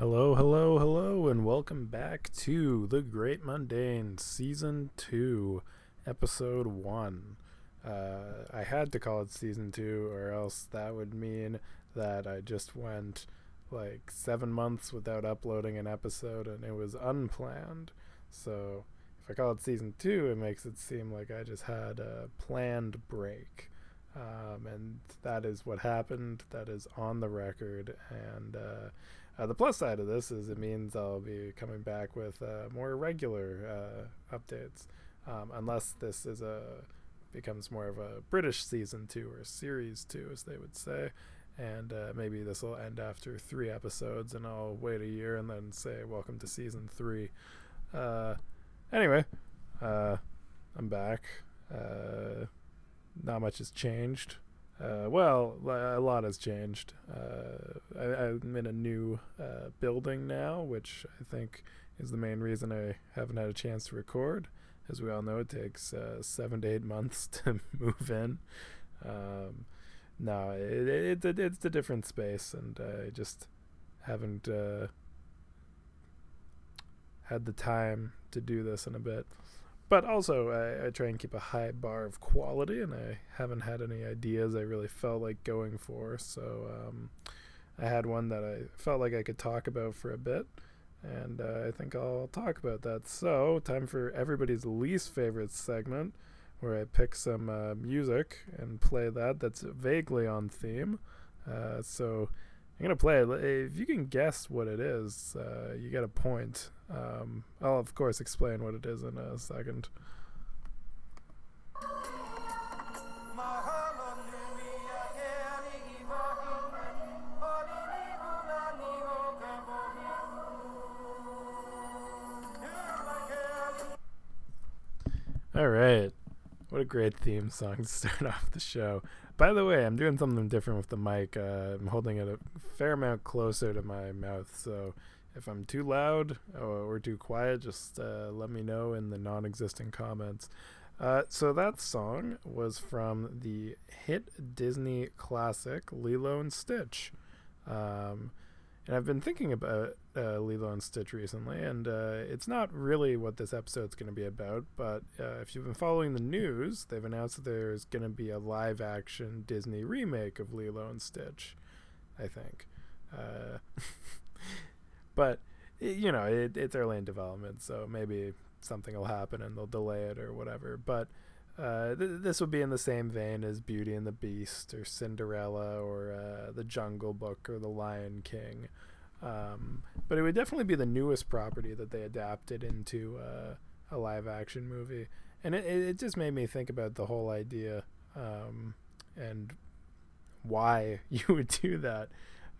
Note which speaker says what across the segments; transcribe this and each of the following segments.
Speaker 1: Hello, hello, hello, and welcome back to The Great Mundane, Season 2, Episode 1. Uh, I had to call it Season 2, or else that would mean that I just went like seven months without uploading an episode and it was unplanned. So if I call it Season 2, it makes it seem like I just had a planned break. Um, and that is what happened. That is on the record. And uh, uh, the plus side of this is it means I'll be coming back with uh, more regular uh, updates, um, unless this is a becomes more of a British season two or series two, as they would say. And uh, maybe this will end after three episodes, and I'll wait a year and then say welcome to season three. Uh, anyway, uh, I'm back. not much has changed. Uh, well, a lot has changed. Uh, I, am in a new uh, building now, which I think is the main reason I haven't had a chance to record. As we all know, it takes uh, seven to eight months to move in. Um, no, it, it, it, it's a different space, and I just haven't uh, had the time to do this in a bit but also I, I, try and keep a high bar of quality and i haven't had any ideas i really felt like going for. So um, i had one that i felt like i could talk about for a bit and uh, i think i'll talk about that. So time for everybody's least favorite segment where i pick some uh, music and play that that's vaguely on theme. Uh, so I'm gonna play it. If you can guess what it is, uh, you get a point. Um, I'll of course explain what it is in a second. What a great theme song to start off the show. By the way, I'm doing something different with the mic. Uh, I'm holding it a fair amount closer to my mouth, so if I'm too loud or, too quiet, just uh, let me know in the non existent comments. Uh, so that song was from the hit Disney classic Lilo and Stitch. Um, and I've been thinking about uh, Lilo and Stitch recently, and uh, it's not really what this episode's going to be about. But uh, if you've been following the news, they've announced that there's going to be a live-action Disney remake of Lilo and Stitch. I think, uh, but you know, it, it's early in development, so maybe something will happen and they'll delay it or whatever. But uh, th- this would be in the same vein as Beauty and the Beast or Cinderella or uh, The Jungle Book or The Lion King. Um, but it would definitely be the newest property that they adapted into uh, a live action movie. And it, it just made me think about the whole idea um, and why you would do that.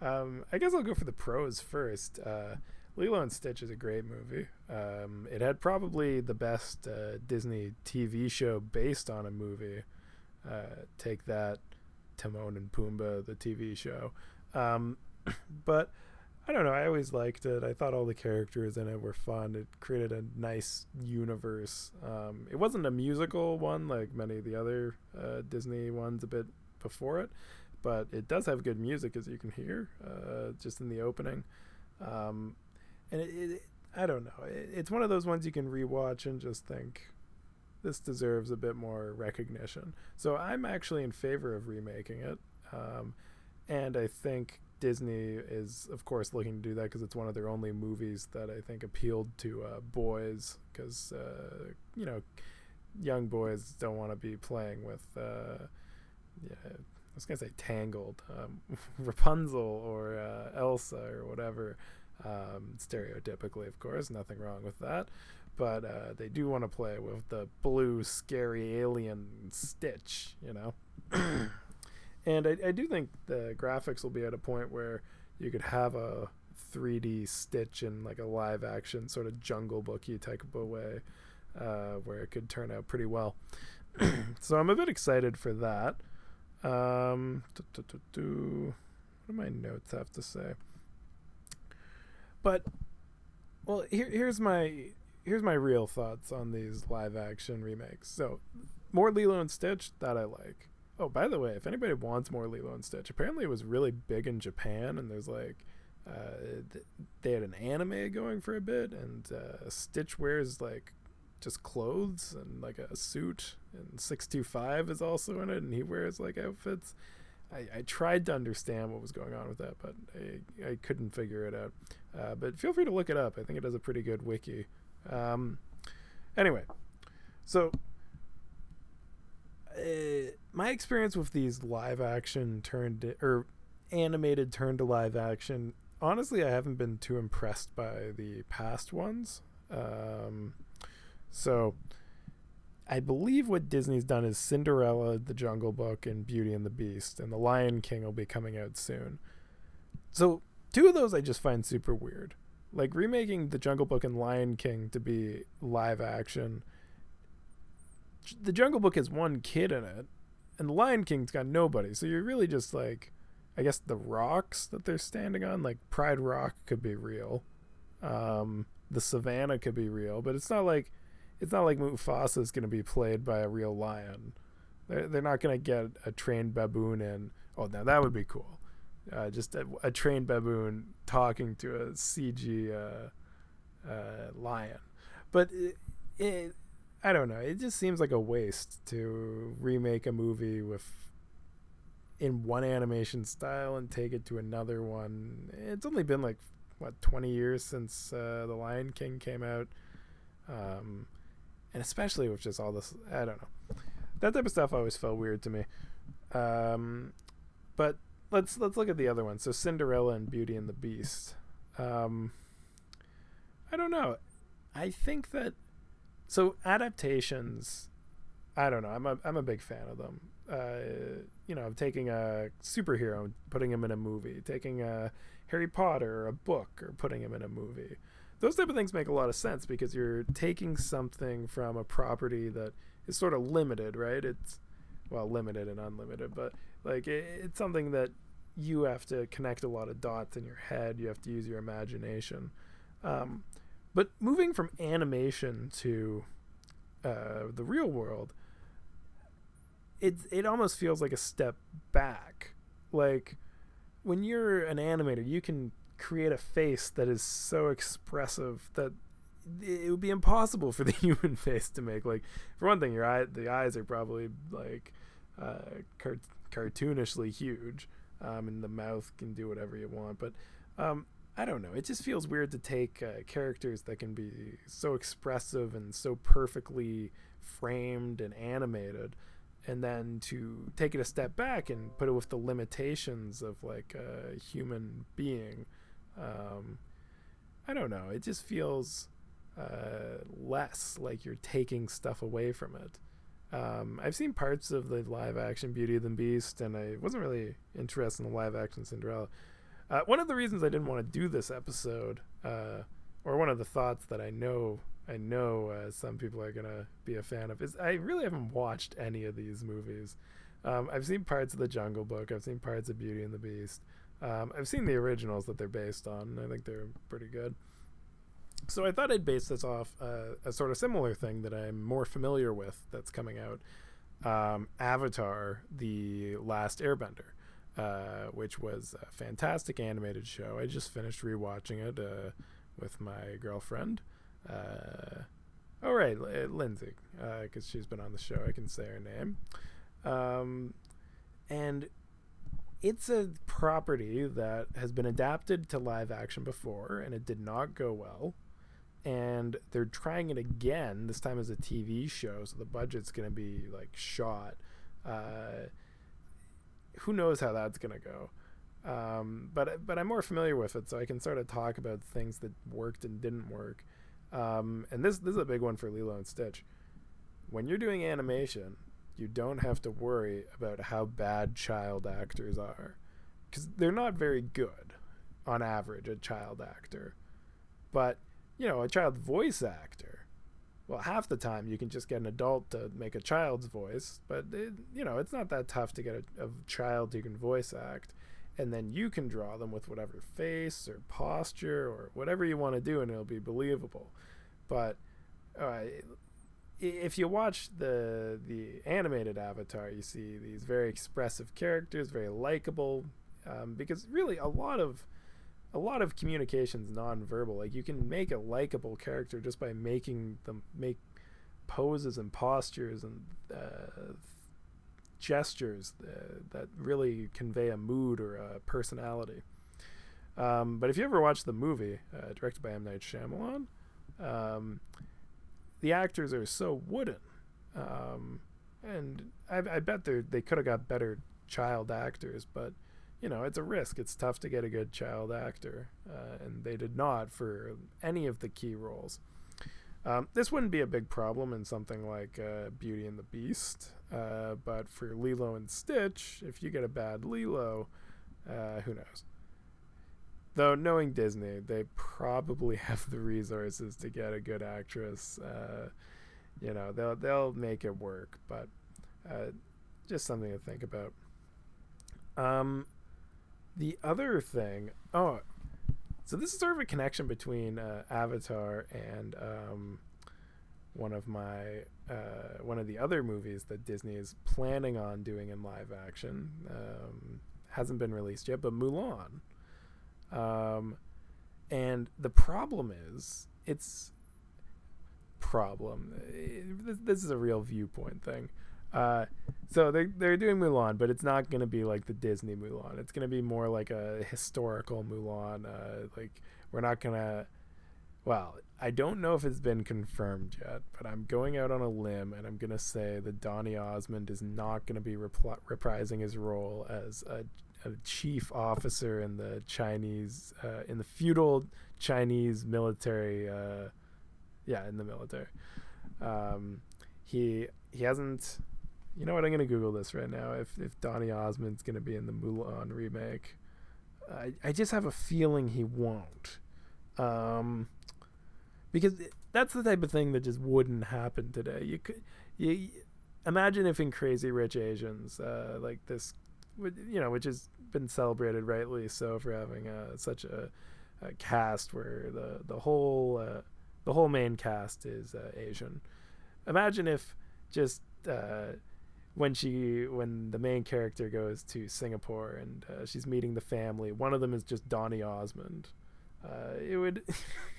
Speaker 1: Um, I guess I'll go for the pros first. Lilo and Stitch is a great movie. Um, it had probably the best uh, Disney TV show based on a movie. Uh, take that, Timon and Pumbaa, the TV show. Um, but I don't know. I always liked it. I thought all the characters in it were fun. It created a nice universe. Um, it wasn't a musical one like many of the other uh, Disney ones a bit before it, but it does have good music as you can hear uh, just in the opening. Um, and it, it, I don't know. It, it's one of those ones you can rewatch and just think this deserves a bit more recognition. So I'm actually in favor of remaking it. Um, and I think Disney is, of course, looking to do that because it's one of their only movies that I think appealed to uh, boys because, uh, you know, young boys don't want to be playing with, uh, yeah, I was to say Tangled, um, Rapunzel or uh, Elsa or whatever. Um, stereotypically, of course, nothing wrong with that. But uh, they do want to play with the blue, scary alien Stitch, you know? and I, I do think the graphics will be at a point where you could have a 3D Stitch in like a live action sort of jungle booky type of a way, uh, where it could turn out pretty well. so I'm a bit excited for that. Um, what do my notes have to say? But well, here, here's my here's my real thoughts on these live action remakes. So, more Lilo and Stitch that I like. Oh, by the way, if anybody wants more Lilo and Stitch, apparently it was really big in Japan, and there's like uh, th- they had an anime going for a bit, and uh, Stitch wears like just clothes and like a suit, and Six Two Five is also in it, and he wears like outfits. I, I tried to understand what was going on with that, but I, I couldn't figure it out. Uh, but feel free to look it up. I think it has a pretty good wiki. Um, anyway, so uh, my experience with these live action turned or animated turned to live action honestly i haven't been too impressed by the past ones um, so i believe what disney's done is cinderella the jungle book and beauty and the beast and the lion king will be coming out soon so two of those i just find super weird like remaking the jungle book and lion king to be live action the Jungle Book has one kid in it, and the Lion King's got nobody. So you're really just like, I guess the rocks that they're standing on, like Pride Rock, could be real. Um, the Savannah could be real, but it's not like, it's not like Mufasa is going to be played by a real lion. They're they're not going to get a trained baboon in. Oh, now that would be cool. Uh, just a, a, trained baboon talking to a CG uh, uh, lion, but it, it, I don't know. It just seems like a waste to remake a movie with in one animation style and take it to another one. It's only been like what 20 years since uh, The Lion King came out. Um, and especially with just all this I don't know. That type of stuff always felt weird to me. Um, but let's let's look at the other ones. So Cinderella and Beauty and the Beast. Um, I don't know. I think that so adaptations, I don't know. I'm a I'm a big fan of them. Uh, you know, taking a superhero, and putting him in a movie, taking a Harry Potter or a book, or putting him in a movie. Those type of things make a lot of sense because you're taking something from a property that is sort of limited, right? It's well, limited and unlimited, but like it, it's something that you have to connect a lot of dots in your head. You have to use your imagination. Um, but moving from animation to uh, the real world, it it almost feels like a step back. Like when you're an animator, you can create a face that is so expressive that it would be impossible for the human face to make. Like for one thing, your eye the eyes are probably like uh, car- cartoonishly huge, um, and the mouth can do whatever you want. But um, I don't know. It just feels weird to take uh, characters that can be so expressive and so perfectly framed and animated, and then to take it a step back and put it with the limitations of like a human being. Um, I don't know. It just feels uh, less like you're taking stuff away from it. Um, I've seen parts of the live action Beauty and the Beast, and I wasn't really interested in the live action Cinderella. Uh, one of the reasons I didn't want to do this episode, uh, or one of the thoughts that I know I know uh, some people are gonna be a fan of, is I really haven't watched any of these movies. Um, I've seen parts of the Jungle Book. I've seen parts of Beauty and the Beast. Um, I've seen the originals that they're based on. I think they're pretty good. So I thought I'd base this off uh, a sort of similar thing that I'm more familiar with that's coming out. Um, Avatar: The Last Airbender. Uh, which was a fantastic animated show. I just finished rewatching it uh, with my girlfriend. Uh, oh, right, Lindsay, because uh, she's been on the show. I can say her name. Um, and it's a property that has been adapted to live action before, and it did not go well. And they're trying it again, this time as a TV show, so the budget's going to be like shot. Uh, who knows how that's gonna go. Um, but but I'm more familiar with it, so I can sort of talk about things that worked and didn't work. Um, and this this is a big one for Lilo and Stitch. When you're doing animation, you don't have to worry about how bad child actors are, because they're not very good, on average, a child actor. But you know, a child voice actor well, half the time you can just get an adult to make a child's voice, but it, you know it's not that tough to get a, a child who can voice act, and then you can draw them with whatever face or posture or whatever you want to do, and it'll be believable. But uh, if you watch the the animated Avatar, you see these very expressive characters, very likable, um, because really a lot of a lot of communications nonverbal. Like you can make a likable character just by making them make poses and postures and uh, gestures uh, that really convey a mood or a personality. Um, but if you ever watch the movie uh, directed by M Night Shyamalan, um, the actors are so wooden, um, and I, I bet they they could have got better child actors, but you know it's a risk. It's tough to get a good child actor, uh, and they did not for any of the key roles. Um, this wouldn't be a big problem in something like uh, Beauty and the Beast, uh, but for Lilo and Stitch, if you get a bad Lilo, uh, who knows? Though knowing Disney, they probably have the resources to get a good actress. Uh, you know, they'll they'll make it work, but uh, just something to think about. Um, the other thing, oh, so this is sort of a connection between uh, Avatar and um, one of my uh, one of the other movies that Disney is planning on doing in live action. Um, hasn't been released yet, but Mulan. Um, and the problem is, it's problem. This, this is a real viewpoint thing. Uh, so they're they're doing Mulan, but it's not going to be like the Disney Mulan. It's going to be more like a historical Mulan. Uh, like we're not going to. Well, I don't know if it's been confirmed yet, but I'm going out on a limb and I'm going to say that Donny Osmond is not going to be reprising his role as a, chief officer in the Chinese, uh, in the feudal Chinese military. Uh, yeah, in the military. Um, he he hasn't you know what? I'm gonna Google this right now. If if Donny Osmond's gonna be in the Mulan remake, I I just have a feeling he won't, um, because that's the type of thing that just wouldn't happen today. You could you imagine if in Crazy Rich Asians, uh, like this, you know, which has been celebrated rightly so for having uh, such a, a, cast where the the whole uh, the whole main cast is uh, Asian. Imagine if just uh, when she when the main character goes to Singapore and uh, she's meeting the family, one of them is just Donny Osmond. It would,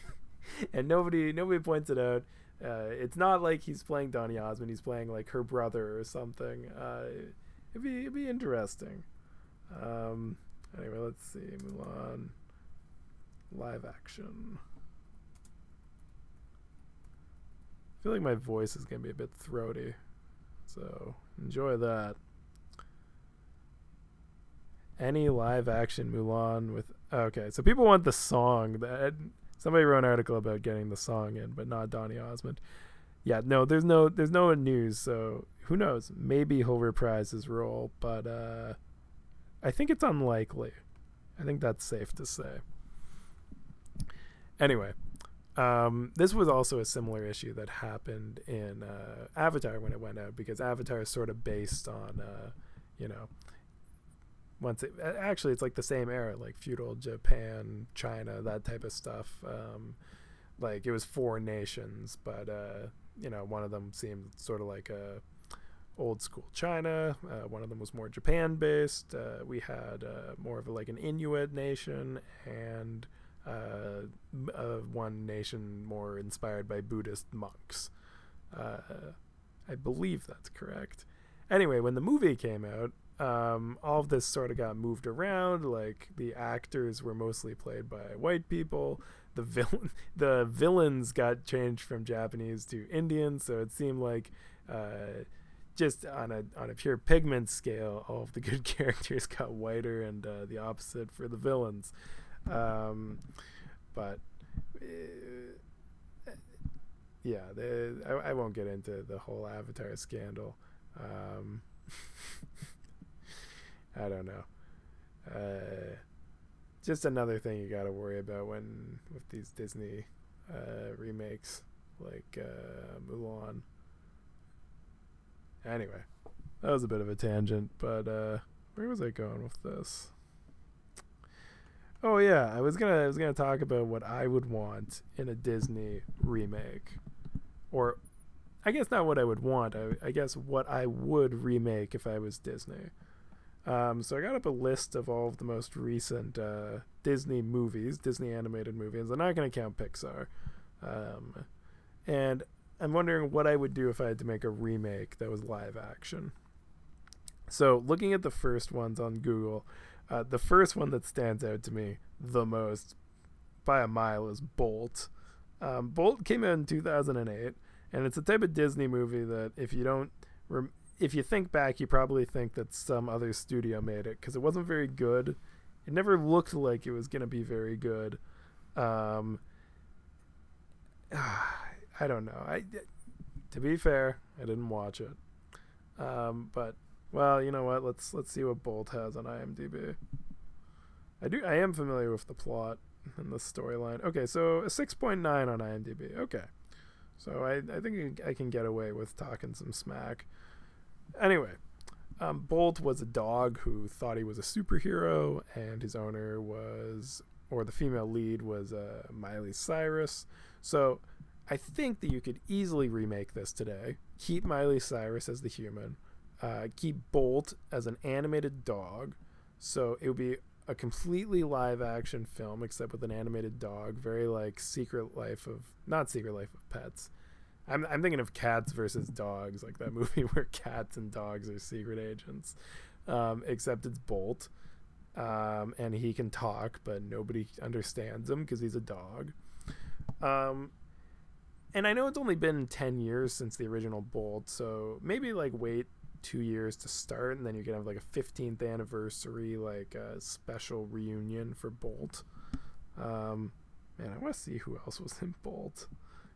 Speaker 1: and nobody nobody points it out. It's not like he's playing Donny Osmond; he's playing like her brother or something. It'd be it'd be interesting. Um, anyway, let's see Mulan live action. I feel like my voice is gonna be a bit throaty. So enjoy that. Any live action Mulan with okay, so people want the song that somebody wrote an article about getting the song in, but not Donny Osmond. Yeah, no, there's no there's no news, so who knows? Maybe he'll reprise his role, but uh I think it's unlikely. I think that's safe to say. Anyway, um, this was also a similar issue that happened in uh, Avatar when it went out because Avatar is sort of based on, uh, you know, once it actually it's like the same era, like feudal Japan, China, that type of stuff. Um, like it was four nations, but uh, you know, one of them seemed sort of like a old school China. Uh, one of them was more Japan based. Uh, we had uh, more of a, like an Inuit nation and uh, uh, one nation more inspired by Buddhist monks. Uh, I believe that's correct. Anyway, when the movie came out, um, all of this sort of got moved around. Like the actors were mostly played by white people. The villain, the villains got changed from Japanese to Indian, so it seemed like just on a on a pure pigment scale, all of the good characters got whiter, and uh, the opposite for the villains. Um, but uh, yeah, I, I, won't get into the whole Avatar scandal. Um, I don't know. Uh, just another thing you got to worry about when with these Disney uh, remakes like uh, Mulan. Anyway, that was a bit of a tangent, but uh, where was I going with this? Oh yeah, I was gonna I was gonna talk about what I would want in a Disney remake, or I guess not what I would want. I, I guess what I would remake if I was Disney. Um, so I got up a list of all of the most recent uh, Disney movies, Disney animated movies. I'm not to count Pixar. Um, and I'm wondering what I would do if I had to make a remake that was live action. So, looking at the first ones on Google, uh, the first one that stands out to me the most by a mile is Bolt. Um, Bolt came out in 2008, and it's a type of Disney movie that if you don't, rem- if you think back, you probably think that some other studio made it because it wasn't very good. It never looked like it was going to be very good. Um, I don't know. I, to be fair, I didn't watch it. Um, but well, you know what? Let's let's see what Bolt has on IMDb. I do. I am familiar with the plot and the storyline. Okay, so a six point nine on IMDb. Okay, so I I think I can get away with talking some smack. Anyway, um, Bolt was a dog who thought he was a superhero, and his owner was, or the female lead was uh, Miley Cyrus. So I think that you could easily remake this today. Keep Miley Cyrus as the human. Uh, keep Bolt as an animated dog. So it would be a completely live action film, except with an animated dog. Very like Secret Life of, not Secret Life of Pets. I'm, I'm thinking of cats versus dogs, like that movie where cats and dogs are secret agents. Um, except it's Bolt. Um, and he can talk, but nobody understands him because he's a dog. Um, and I know it's only been 10 years since the original Bolt, so maybe like wait two years to start, and then you can have like a 15th anniversary, like a special reunion for Bolt. Um, man, I want to see who else was in Bolt.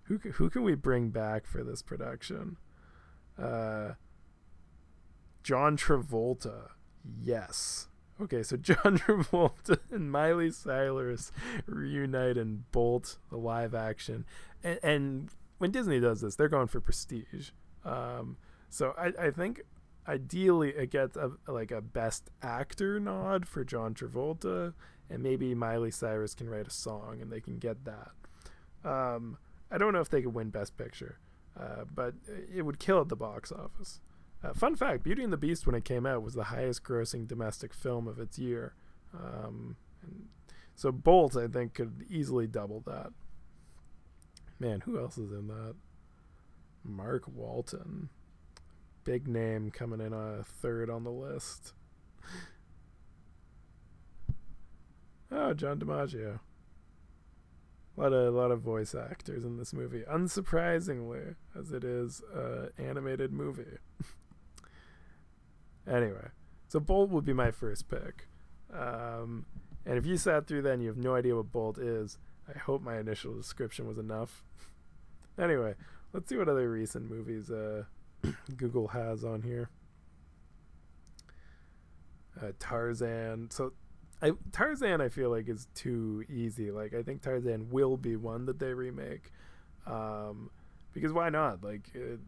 Speaker 1: Who who can we bring back for this production? Uh, John Travolta, yes. Okay, so John Travolta and Miley Cyrus reunite in Bolt, the live action, and, and when Disney does this, they're going for prestige. Um, so I, I think ideally it gets a, like a best actor nod for John Travolta, and maybe Miley Cyrus can write a song and they can get that. Um, I don't know if they could win Best Picture, uh, but it would kill at the box office. Uh, fun fact: Beauty and the Beast, when it came out, was the highest-grossing domestic film of its year. Um, so Bolt, I think, could easily double that. Man, who else is in that? Mark Walton, big name coming in a third on the list. Oh, John DiMaggio. A lot of a lot of voice actors in this movie, unsurprisingly, as it is an animated movie. Anyway, so Bolt would be my first pick. Um, and if you sat through that and you have no idea what Bolt is, I hope my initial description was enough. anyway, let's see what other recent movies uh, Google has on here. Uh, Tarzan. So, I, Tarzan, I feel like is too easy. Like, I think Tarzan will be one that they remake, um, because why not? Like, it,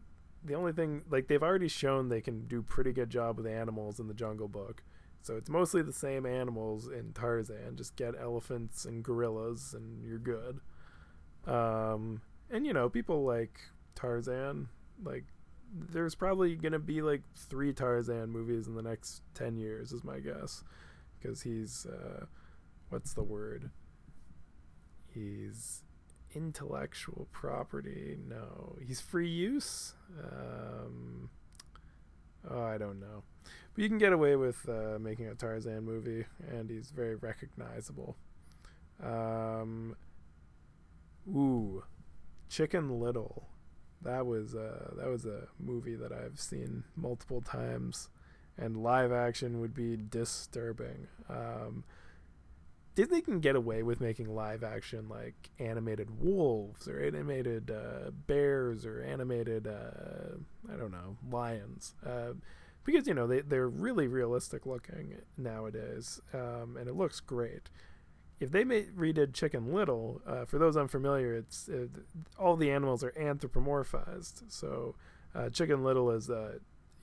Speaker 1: the only thing like they've already shown they can do pretty good job with animals in the Jungle Book. So it's mostly the same animals in Tarzan. Just get elephants and gorillas and you're good. Um, and you know, people like Tarzan. Like there's probably to be like 3 Tarzan movies in the next 10 years is my guess because he's uh what's the word? He's intellectual property. No, he's free use. Um, oh, I don't know, but you can get away with uh, making a Tarzan movie, and he's very recognizable. Um, ooh, Chicken Little. That was uh, that was a movie that I've seen multiple times, and live action would be disturbing. Um, Disney can get away with making live action like animated wolves or animated uh, bears or animated uh, I don't know lions uh, because you know they they're really realistic looking nowadays um, and it looks great. If they made redid Chicken Little, uh, for those unfamiliar, it's it, all the animals are anthropomorphized. So uh, Chicken Little is a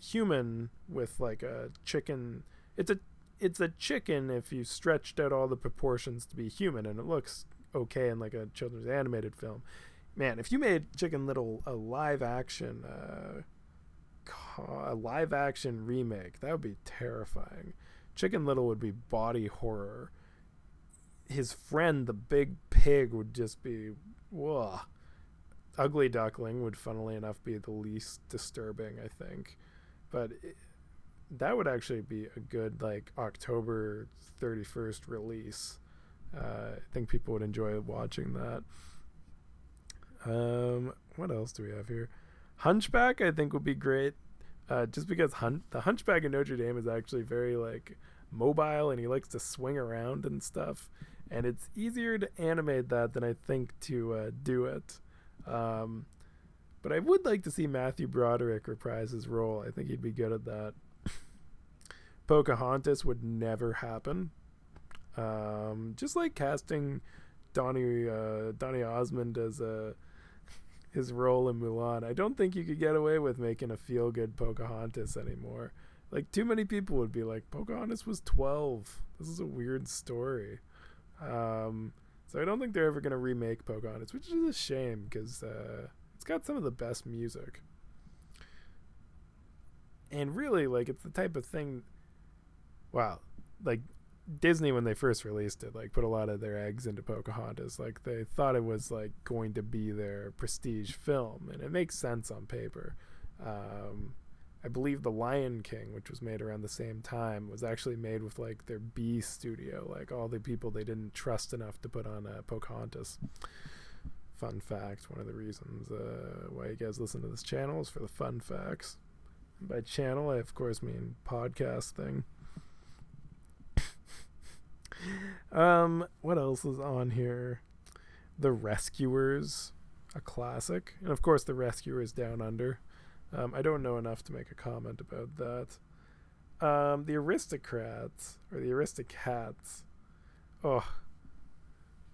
Speaker 1: human with like a chicken. It's a it's a chicken if you stretched out all the proportions to be human, and it looks okay in like a children's animated film. Man, if you made Chicken Little a live action, uh, a live action remake, that would be terrifying. Chicken Little would be body horror. His friend, the big pig, would just be whoa. Ugly Duckling would, funnily enough, be the least disturbing, I think. But that would actually be a good like October 31st release. Uh, I think people would enjoy watching that. Um, what else do we have here? Hunchback, I think, would be great. Uh, just because hun- the Hunchback in Notre Dame is actually very like mobile and he likes to swing around and stuff, and it's easier to animate that than I think to uh, do it. Um, but I would like to see Matthew Broderick reprise his role. I think he'd be good at that. Pocahontas would never happen. Um, just like casting Donny uh, Donny Osmond as a his role in Mulan. I don't think you could get away with making a feel good Pocahontas anymore. Like too many people would be like, Pocahontas was twelve. This is a weird story. Um, so I don't think they're ever gonna remake Pocahontas, which is a shame because uh, it's got some of the best music. And really, like, it's the type of thing. Wow, like Disney when they first released it, like put a lot of their eggs into Pocahontas. Like they thought it was like going to be their prestige film, and it makes sense on paper. Um, I believe The Lion King, which was made around the same time, was actually made with like their B studio, like all the people they didn't trust enough to put on uh, Pocahontas. Fun fact: one of the reasons uh, why you guys listen to this channel is for the fun facts. By channel, I of course mean podcast thing. Um, what else is on here? The Rescuers, a classic, and of course the Rescuers Down Under. Um, I don't know enough to make a comment about that. Um, the Aristocrats or the Aristocats. Oh,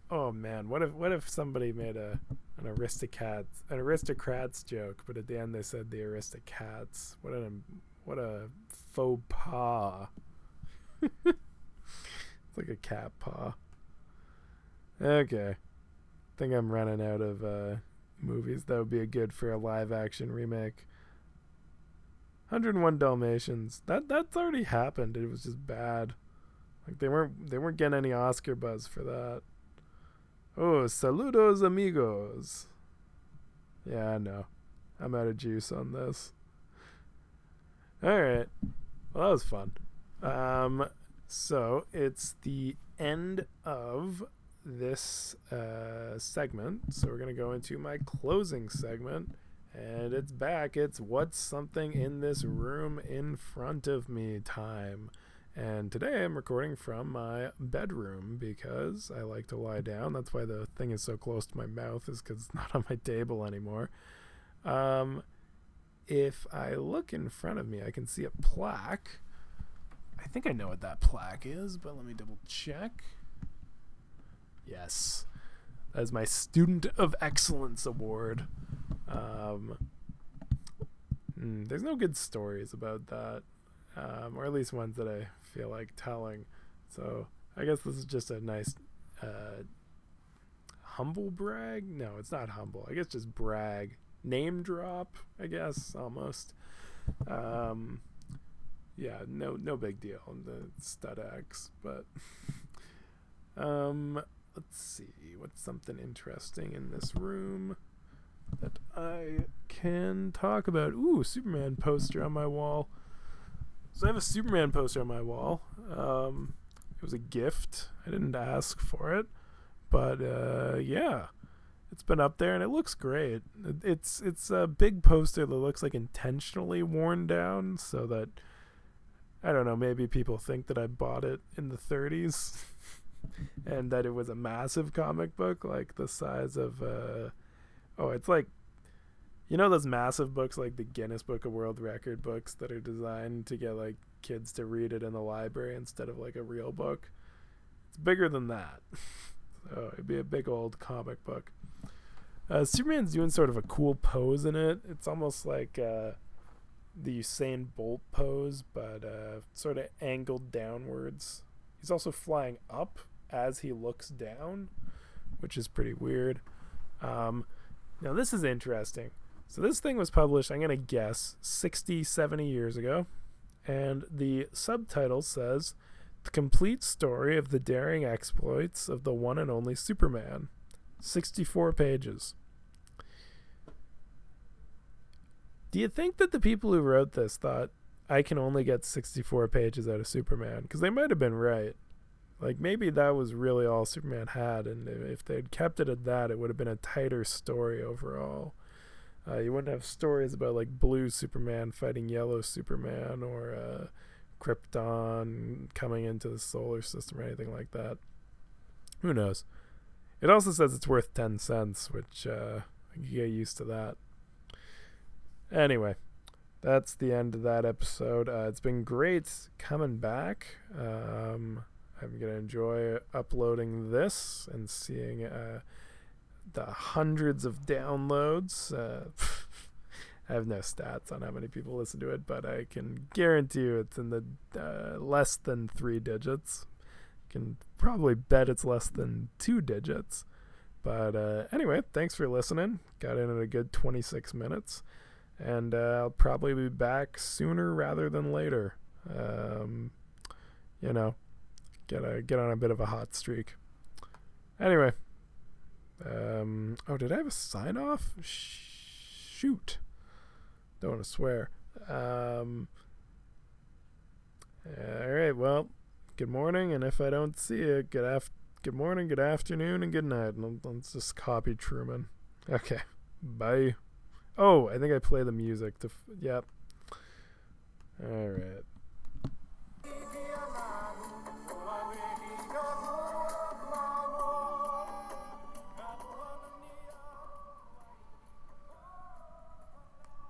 Speaker 1: oh man, what if what if somebody made a an Aristocats an Aristocrats joke, but at the end they said the Aristocats? What a what a faux pas. It's like a cat paw. Okay. I think I'm running out of uh, movies that would be a good for a live action remake. 101 Dalmatians. That that's already happened. It was just bad. Like they weren't they weren't getting any Oscar buzz for that. Oh, saludos amigos. Yeah, I know. I'm out of juice on this. All right. Well, that was fun. Um, so it's the end of this uh, segment. So we're going to go into my closing segment. And it's back. It's what's something in this room in front of me time. And today I'm recording from my bedroom because I like to lie down. That's why the thing is so close to my mouth, is because it's not on my table anymore. Um, if I look in front of me, I can see a plaque I think I know what that plaque is, but let me double check. Yes, that is my Student of Excellence Award. Um, mm, there's no good stories about that, um, or at least ones that I feel like telling. So I guess this is just a nice uh, humble brag. No, it's not humble. I guess just brag, name drop. I guess almost. Um, yeah, no no big deal on the stud X, but um let's see what's something interesting in this room that I can talk about. Ooh, Superman poster on my wall. So I have a Superman poster on my wall. Um it was a gift. I didn't ask for it, but uh yeah. It's been up there and it looks great. It's it's a big poster that looks like intentionally worn down so that I don't know, maybe people think that I bought it in the 30s and that it was a massive comic book, like the size of, uh, oh, it's like, you know, those massive books like the Guinness Book of World Record books that are designed to get like kids to read it in the library instead of like a real book? It's bigger than that. so it'd be a big old comic book. Uh, Superman's doing sort of a cool pose in it. It's almost like, uh, the Usain Bolt pose, but uh, sort of angled downwards. He's also flying up as he looks down, which is pretty weird. Um, now, this is interesting. So, this thing was published, I'm going to guess, 60, 70 years ago. And the subtitle says The complete story of the daring exploits of the one and only Superman. 64 pages. Do you think that the people who wrote this thought I can only get 64 pages out of Superman? Because they might have been right. Like maybe that was really all Superman had, and if they'd kept it at that, it would have been a tighter story overall. Uh, you wouldn't have stories about like blue Superman fighting yellow Superman or uh, Krypton coming into the solar system or anything like that. Who knows? It also says it's worth 10 cents, which uh, you get used to that. Anyway, that's the end of that episode. Uh, it's been great coming back. Um, I'm to enjoy uploading this and seeing uh, the hundreds of downloads. Uh, I have no stats on how many people listen to it, but I can guarantee you it's in the uh, less than three digits. Can probably bet it's less than two digits. But uh, anyway, thanks for listening. Got in at a good 26 minutes. And uh, I'll probably be back sooner rather than later. Um, you know, get a get on a bit of a hot streak. Anyway, um, oh, did I have a sign off? Shoot, don't want to swear. Um, all right, well, good morning, and if I don't see you, good af- good morning, good afternoon, and good night. And Let's just copy Truman. Okay, bye. Oh, I think I play the music to. F- yep. All right.